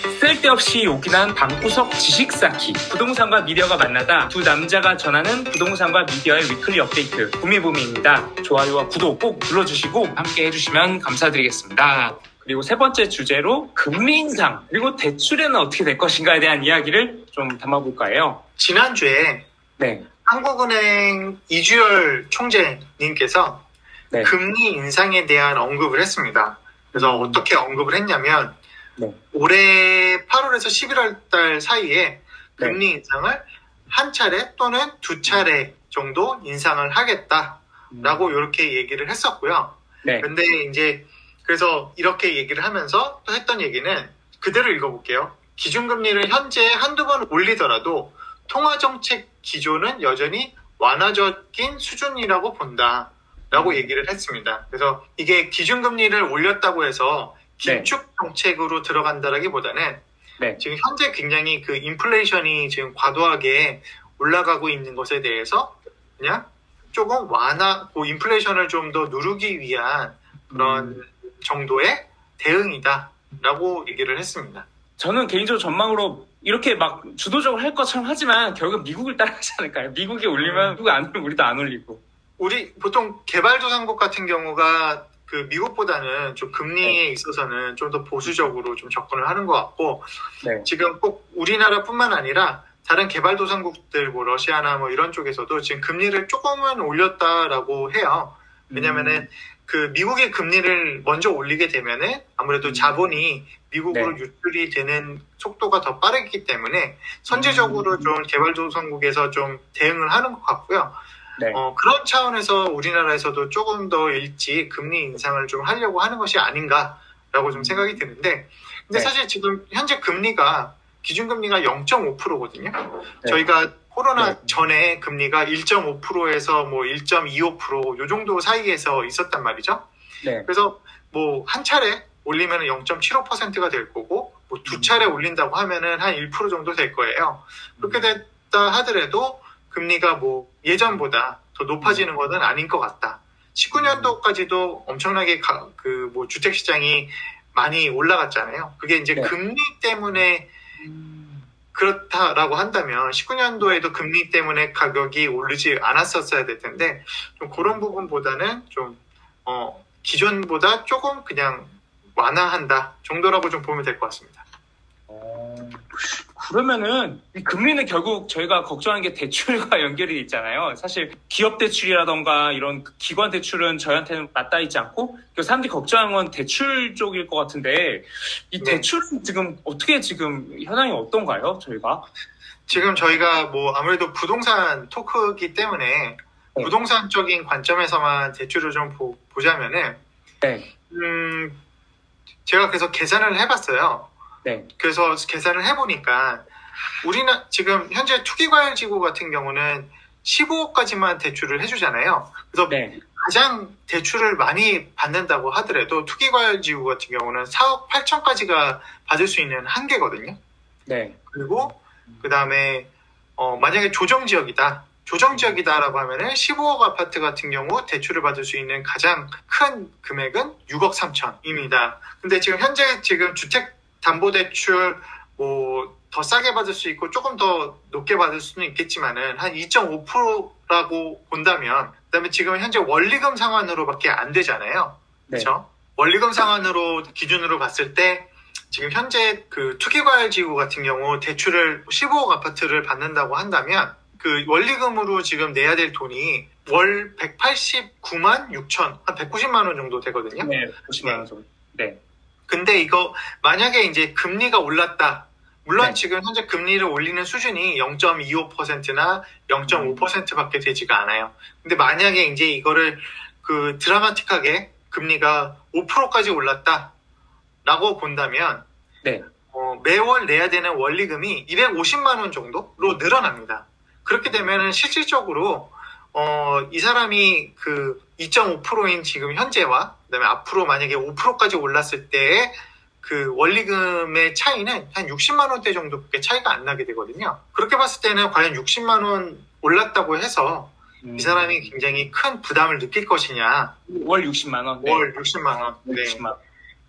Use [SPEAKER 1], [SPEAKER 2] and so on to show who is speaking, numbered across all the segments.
[SPEAKER 1] 쓸데없이 요긴한 방구석 지식 쌓기. 부동산과 미디어가 만나다 두 남자가 전하는 부동산과 미디어의 위클리 업데이트. 부미부미입니다. 좋아요와 구독 꼭 눌러주시고 함께 해주시면 감사드리겠습니다. 그리고 세 번째 주제로 금리 인상 그리고 대출에는 어떻게 될 것인가에 대한 이야기를 좀 담아볼까 해요.
[SPEAKER 2] 지난주에
[SPEAKER 1] 네.
[SPEAKER 2] 한국은행 이주열 총재님께서
[SPEAKER 1] 네.
[SPEAKER 2] 금리 인상에 대한 언급을 했습니다. 그래서 어떻게 언급을 했냐면
[SPEAKER 1] 네.
[SPEAKER 2] 올해 8월에서 11월 달 사이에
[SPEAKER 1] 네.
[SPEAKER 2] 금리 인상을 한 차례 또는 두 차례 정도 인상을 하겠다라고 이렇게 얘기를 했었고요.
[SPEAKER 1] 네.
[SPEAKER 2] 근데 이제 그래서 이렇게 얘기를 하면서 또 했던 얘기는 그대로 읽어볼게요. 기준금리를 현재 한두 번 올리더라도 통화정책 기조는 여전히 완화적인 수준이라고 본다. 라고 얘기를 했습니다. 그래서 이게 기준금리를 올렸다고 해서
[SPEAKER 1] 네.
[SPEAKER 2] 긴축 정책으로 들어간다라기보다는
[SPEAKER 1] 네.
[SPEAKER 2] 지금 현재 굉장히 그 인플레이션이 지금 과도하게 올라가고 있는 것에 대해서 그냥 조금 완화, 그 인플레이션을 좀 더 누르기 위한 그런 정도의 대응이다라고 얘기를 했습니다.
[SPEAKER 1] 저는 개인적으로 전망으로 이렇게 막 주도적으로 할 것처럼 하지만 결국 미국을 따라하지 않을까요? 미국이 올리면 미국 안 올리면 우리도 안 올리고.
[SPEAKER 2] 우리 보통 개발도상국 같은 경우가 그 미국보다는 좀 금리에 있어서는 좀 더 보수적으로 좀 접근을 하는 것 같고
[SPEAKER 1] 네.
[SPEAKER 2] 지금 꼭 우리나라뿐만 아니라 다른 개발도상국들 뭐 러시아나 뭐 이런 쪽에서도 지금 금리를 조금은 올렸다라고 해요. 왜냐면은 그 미국의 금리를 먼저 올리게 되면은 아무래도
[SPEAKER 1] 음.
[SPEAKER 2] 자본이 미국으로
[SPEAKER 1] 네.
[SPEAKER 2] 유출이 되는 속도가 더 빠르기 때문에 선제적으로
[SPEAKER 1] 음.
[SPEAKER 2] 좀 개발도상국에서 좀 대응을 하는 것 같고요.
[SPEAKER 1] 네.
[SPEAKER 2] 어, 그런 차원에서 우리나라에서도 조금 더 일찍 금리 인상을 좀 하려고 하는 것이 아닌가라고 좀 생각이 드는데, 근데
[SPEAKER 1] 네.
[SPEAKER 2] 사실 지금 현재 금리가 기준금리가 0.5%거든요.
[SPEAKER 1] 네.
[SPEAKER 2] 저희가 코로나
[SPEAKER 1] 네.
[SPEAKER 2] 전에 금리가 1.5%에서 뭐 1.25%요 정도 사이에서 있었단 말이죠.
[SPEAKER 1] 네.
[SPEAKER 2] 그래서 뭐 한 차례 올리면 0.75%가 될 거고, 뭐두
[SPEAKER 1] 음.
[SPEAKER 2] 차례 올린다고 하면은 한 1% 정도 될 거예요. 그렇게 됐다 하더라도 금리가 뭐 예전보다 더 높아지는 것은 아닌 것 같다. 19년도까지도 엄청나게 그 뭐 주택 시장이 많이 올라갔잖아요. 그게 이제
[SPEAKER 1] 네.
[SPEAKER 2] 금리 때문에 그렇다라고 한다면 19년도에도 금리 때문에 가격이 오르지 않았었어야 될 텐데 좀 그런 부분보다는 좀 어, 기존보다 조금 그냥 완화한다 정도라고 좀 보면 될 것 같습니다.
[SPEAKER 1] 어, 그러면은 이 금리는 결국 저희가 걱정하는 게 대출과 연결이 돼 있잖아요. 사실 기업 대출이라던가 이런 기관 대출은 저희한테는 맞닿아 있지 않고 그 사람들이 걱정하는 건 대출 쪽일 것 같은데 이
[SPEAKER 2] 네.
[SPEAKER 1] 대출은 지금 어떻게 지금 현황이 어떤가요? 저희가
[SPEAKER 2] 지금 저희가 뭐 아무래도 부동산 토크이기 때문에
[SPEAKER 1] 네.
[SPEAKER 2] 부동산적인 관점에서만 대출을 좀 보, 보자면은
[SPEAKER 1] 네,
[SPEAKER 2] 음, 제가 그래서 계산을 해봤어요.
[SPEAKER 1] 네,
[SPEAKER 2] 그래서 계산을 해보니까 우리는 지금 현재 투기과열지구 같은 경우는 15억까지만 대출을 해주잖아요. 그래서
[SPEAKER 1] 네,
[SPEAKER 2] 가장 대출을 많이 받는다고 하더라도 투기과열지구 같은 경우는 4억 8천까지가 받을 수 있는 한계거든요.
[SPEAKER 1] 네,
[SPEAKER 2] 그리고 그 다음에 어, 만약에 조정지역이다. 조정지역이다라고 하면은 15억 아파트 같은 경우 대출을 받을 수 있는 가장 큰 금액은 6억 3천입니다. 근데 지금 현재 지금 주택 담보 대출 뭐 더 싸게 받을 수 있고 조금 더 높게 받을 수는 있겠지만은 한 2.5%라고 본다면 그다음에 지금 현재 원리금 상환으로밖에 안 되잖아요.
[SPEAKER 1] 네.
[SPEAKER 2] 그렇죠? 원리금 상환으로 기준으로 봤을 때 지금 현재 그 투기과열 지구 같은 경우 대출을 15억 아파트를 받는다고 한다면 그 원리금으로 지금 내야 될 돈이 월 189만 6천 한 190만 원 정도 되거든요.
[SPEAKER 1] 네, 보시면 원 정도. 네,
[SPEAKER 2] 근데 이거 만약에 이제 금리가 올랐다. 물론
[SPEAKER 1] 네.
[SPEAKER 2] 지금 현재 금리를 올리는 수준이 0.25%나 0.5%밖에 되지가 않아요. 근데 만약에 이제 이거를 그 드라마틱하게 금리가 5%까지 올랐다라고 본다면
[SPEAKER 1] 네,
[SPEAKER 2] 어, 매월 내야 되는 원리금이 250만 원 정도로 늘어납니다. 그렇게 되면은 실질적으로 어, 이 사람이 그 2.5%인 지금 현재와 그다음에 앞으로 만약에 5%까지 올랐을 때의 그 원리금의 차이는 한 60만 원대 정도밖에 차이가 안 나게 되거든요. 그렇게 봤을 때는 과연 60만 원 올랐다고 해서
[SPEAKER 1] 음,
[SPEAKER 2] 이 사람이 굉장히 큰 부담을 느낄 것이냐.
[SPEAKER 1] 월 60만 원. 네.
[SPEAKER 2] 월 60만 원. 네.
[SPEAKER 1] 60만 원.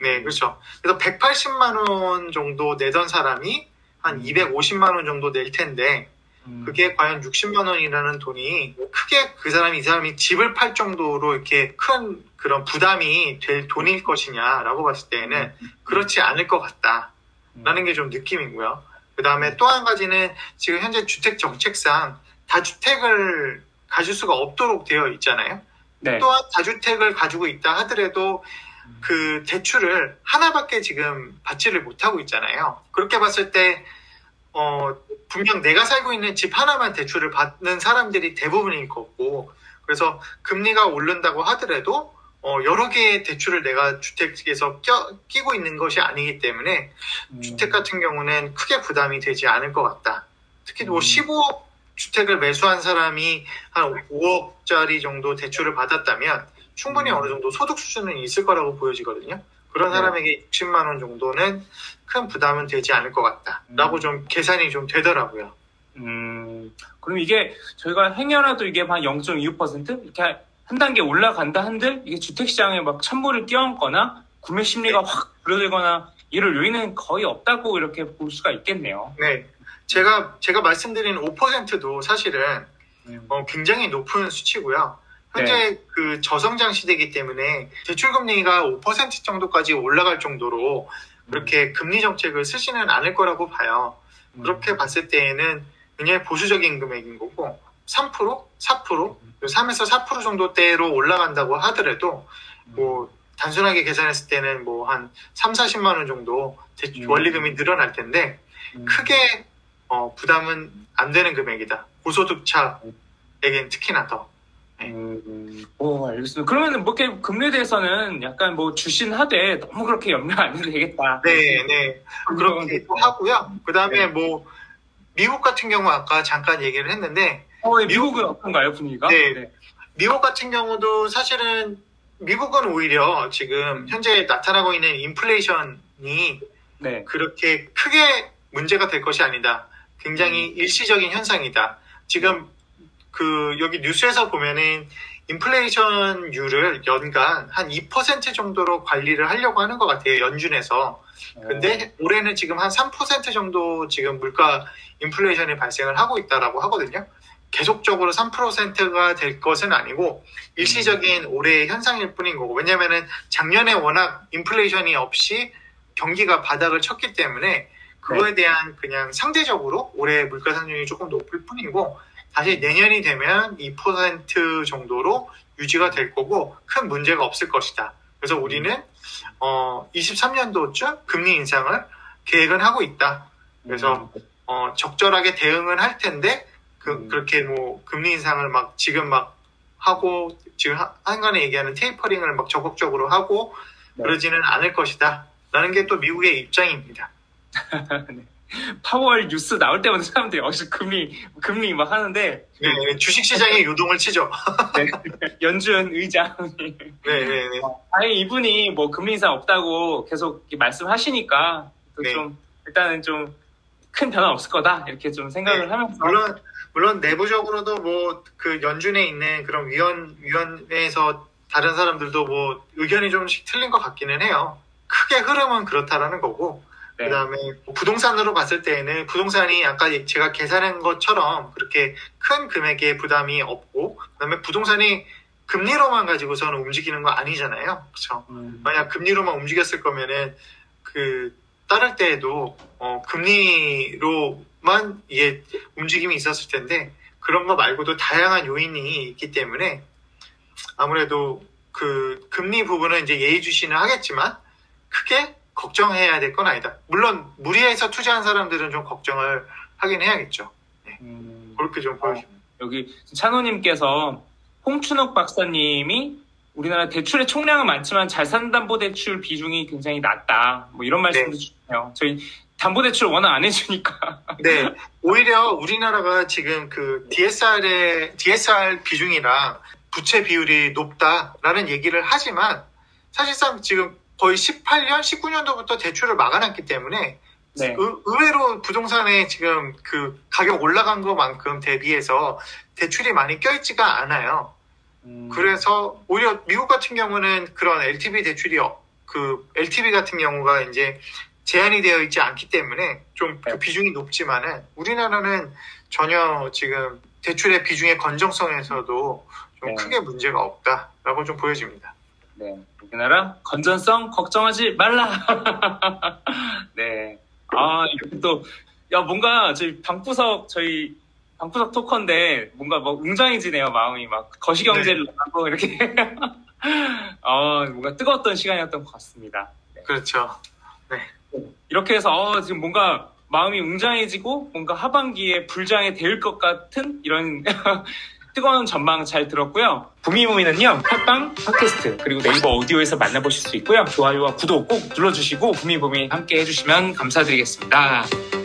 [SPEAKER 2] 네, 그렇죠. 그래서 180만 원 정도 내던 사람이 한 250만 원 정도 낼 텐데
[SPEAKER 1] 음.
[SPEAKER 2] 그게 과연 60만 원이라는 돈이 크게 그 사람이 이 사람이 집을 팔 정도로 이렇게 큰 그런 부담이 될 돈일 것이냐라고 봤을 때에는 그렇지 않을 것 같다라는 게 좀 느낌이고요. 그 다음에 또 한 가지는 지금 현재 주택 정책상 다주택을 가질 수가 없도록 되어 있잖아요.
[SPEAKER 1] 네.
[SPEAKER 2] 또한 다주택을 가지고 있다 하더라도 그 대출을 하나밖에 지금 받지를 못하고 있잖아요. 그렇게 봤을 때, 어, 분명 내가 살고 있는 집 하나만 대출을 받는 사람들이 대부분일 거고, 그래서 금리가 오른다고 하더라도, 어, 여러 개의 대출을 내가 주택에서 껴, 끼고 있는 것이 아니기 때문에,
[SPEAKER 1] 음.
[SPEAKER 2] 주택 같은 경우는 크게 부담이 되지 않을 것 같다. 특히 뭐
[SPEAKER 1] 음.
[SPEAKER 2] 15억 주택을 매수한 사람이 한 5억짜리 정도 대출을 받았다면 충분히
[SPEAKER 1] 음.
[SPEAKER 2] 어느 정도 소득 수준은 있을 거라고 보여지거든요. 그런
[SPEAKER 1] 네.
[SPEAKER 2] 사람에게 60만 원 정도는 큰 부담은 되지 않을 것 같다라고
[SPEAKER 1] 음.
[SPEAKER 2] 좀 계산이 좀 되더라고요.
[SPEAKER 1] 음, 그럼 이게 저희가 행여라도 이게 한 0.25% 이렇게 한 단계 올라간다 한들 이게 주택시장에 막 찬물을 끼얹거나 구매 심리가 확 줄어들거나 이럴 요인은 거의 없다고 이렇게 볼 수가 있겠네요.
[SPEAKER 2] 네. 제가 제가 말씀드린 5%도 사실은
[SPEAKER 1] 음.
[SPEAKER 2] 어, 굉장히 높은 수치고요. 현재 그 저성장 시대이기 때문에 대출 금리가 5% 정도까지 올라갈 정도로 그렇게 금리 정책을 쓰지는 않을 거라고 봐요.
[SPEAKER 1] 음.
[SPEAKER 2] 그렇게 봤을 때에는 굉장히 보수적인 금액인 거고 3%, 4%, 3에서 4% 정도대로 올라간다고 하더라도 뭐 단순하게 계산했을 때는 뭐 한 3, 40만 원 정도 대출
[SPEAKER 1] 음.
[SPEAKER 2] 원리금이 늘어날 텐데
[SPEAKER 1] 음.
[SPEAKER 2] 크게 어, 부담은 안 되는 금액이다. 고소득자에겐 특히나 더.
[SPEAKER 1] 음, 오, 알겠습니다. 그러면은 뭐 이렇게 금리에 대해서는 약간 뭐 주신하되 너무 그렇게 염려 안 해도 되겠다.
[SPEAKER 2] 네, 네. 그렇기도 하고요. 그 다음에
[SPEAKER 1] 네.
[SPEAKER 2] 뭐 미국 같은 경우 아까 잠깐 얘기를 했는데
[SPEAKER 1] 어, 네, 미국은 어떤가요, 분위기가?
[SPEAKER 2] 네. 미국 같은 경우도 사실은 미국은 오히려 지금 현재 나타나고 있는 인플레이션이
[SPEAKER 1] 네.
[SPEAKER 2] 그렇게 크게 문제가 될 것이 아니다. 굉장히 일시적인 현상이다. 지금 그 여기 뉴스에서 보면은 인플레이션율을 연간 한 2% 정도로 관리를 하려고 하는 것 같아요. 연준에서. 근데 올해는 지금 한 3% 정도 지금 물가 인플레이션이 발생을 하고 있다라고 하거든요. 계속적으로 3%가 될 것은 아니고 일시적인 올해의 현상일 뿐인 거고 왜냐면은 작년에 워낙 인플레이션이 없이 경기가 바닥을 쳤기 때문에 그거에 대한 그냥 상대적으로 올해 물가 상승률이 조금 높을 뿐이고 다시 내년이 되면 2% 정도로 유지가 될 거고 큰 문제가 없을 것이다. 그래서 우리는 어 23년도쯤 금리 인상을 계획은 하고 있다. 그래서 어, 적절하게 대응은 할 텐데 그,
[SPEAKER 1] 음.
[SPEAKER 2] 그렇게 뭐 금리 인상을 막 지금 막 하고 지금 하- 한간에 얘기하는 테이퍼링을 막 적극적으로 하고
[SPEAKER 1] 네.
[SPEAKER 2] 그러지는 않을 것이다. 라는 게 또 미국의 입장입니다.
[SPEAKER 1] 파월 뉴스 나올 때마다 사람들이 어디서 금리, 금리 막 하는데,
[SPEAKER 2] 네, 주식 시장에 요동을 치죠.
[SPEAKER 1] 연준 의장이.
[SPEAKER 2] 네, 네, 네.
[SPEAKER 1] 아니, 이분이 뭐 금리 인상 없다고 계속 말씀하시니까, 또
[SPEAKER 2] 네.
[SPEAKER 1] 좀, 일단은 좀 큰 변화 없을 거다. 이렇게 좀 생각을
[SPEAKER 2] 네,
[SPEAKER 1] 하면서.
[SPEAKER 2] 물론 물론 내부적으로도 뭐 그 연준에 있는 그런 위원 위원회에서 다른 사람들도 뭐 의견이 좀씩 틀린 것 같기는 해요. 크게 흐름은 그렇다라는 거고
[SPEAKER 1] 네.
[SPEAKER 2] 그다음에 뭐 부동산으로 봤을 때에는 부동산이 아까 제가 계산한 것처럼 그렇게 큰 금액의 부담이 없고 그다음에 부동산이 금리로만 가지고서는 움직이는 거 아니잖아요. 그렇죠?
[SPEAKER 1] 음,
[SPEAKER 2] 만약 금리로만 움직였을 거면은 그 따를 때에도 어, 금리로만 이게 움직임이 있었을 텐데 그런 거 말고도 다양한 요인이 있기 때문에 아무래도 그 금리 부분은 이제 예의주시는 하겠지만 크게 걱정해야 될 건 아니다. 물론 무리해서 투자한 사람들은 좀 걱정을 하긴 해야겠죠.
[SPEAKER 1] 음,
[SPEAKER 2] 그렇게 좀 보여집니다.
[SPEAKER 1] 여기 찬호님께서 홍춘욱 박사님이 우리나라 대출의 총량은 많지만 자산담보대출 비중이 굉장히 낮다. 뭐 이런 말씀도 주네요. 저희 담보대출 워낙 안 해주니까.
[SPEAKER 2] 네, 오히려 우리나라가 지금 그 DSR의 DSR 비중이랑 부채 비율이 높다라는 얘기를 하지만 사실상 지금 거의 18년, 19년도부터 대출을 막아놨기 때문에
[SPEAKER 1] 네.
[SPEAKER 2] 의, 의외로 부동산에 지금 그 가격 올라간 것만큼 대비해서 대출이 많이 껴있지가 않아요.
[SPEAKER 1] 음,
[SPEAKER 2] 그래서 오히려 미국 같은 경우는 그런 LTV 대출이 어- 그 LTV 같은 경우가 이제 제한이 되어 있지 않기 때문에 좀그
[SPEAKER 1] 네.
[SPEAKER 2] 비중이 높지만은 우리나라는 전혀 지금 대출의 비중의 건정성에서도 좀
[SPEAKER 1] 네.
[SPEAKER 2] 크게 문제가 없다라고 좀 보여집니다.
[SPEAKER 1] 네, 우리나라 건전성 걱정하지 말라. 네. 아, 이렇게 또, 야, 뭔가 저희 방구석, 저희 방구석 토커인데 뭔가 뭐 웅장해지네요, 마음이 막 거시경제를 하고 이렇게. 어, 뭔가 뜨거웠던 시간이었던 것 같습니다.
[SPEAKER 2] 그렇죠.
[SPEAKER 1] 이렇게 해서 어, 지금 뭔가 마음이 웅장해지고 뭔가 하반기에 불장에 대을 것 같은 이런 뜨거운 전망 잘 들었고요. 부미부미는요 팟빵 팟캐스트 그리고 네이버 오디오에서 만나보실 수 있고요. 좋아요와 구독 꼭 눌러주시고 부미부미 함께 해주시면 감사드리겠습니다.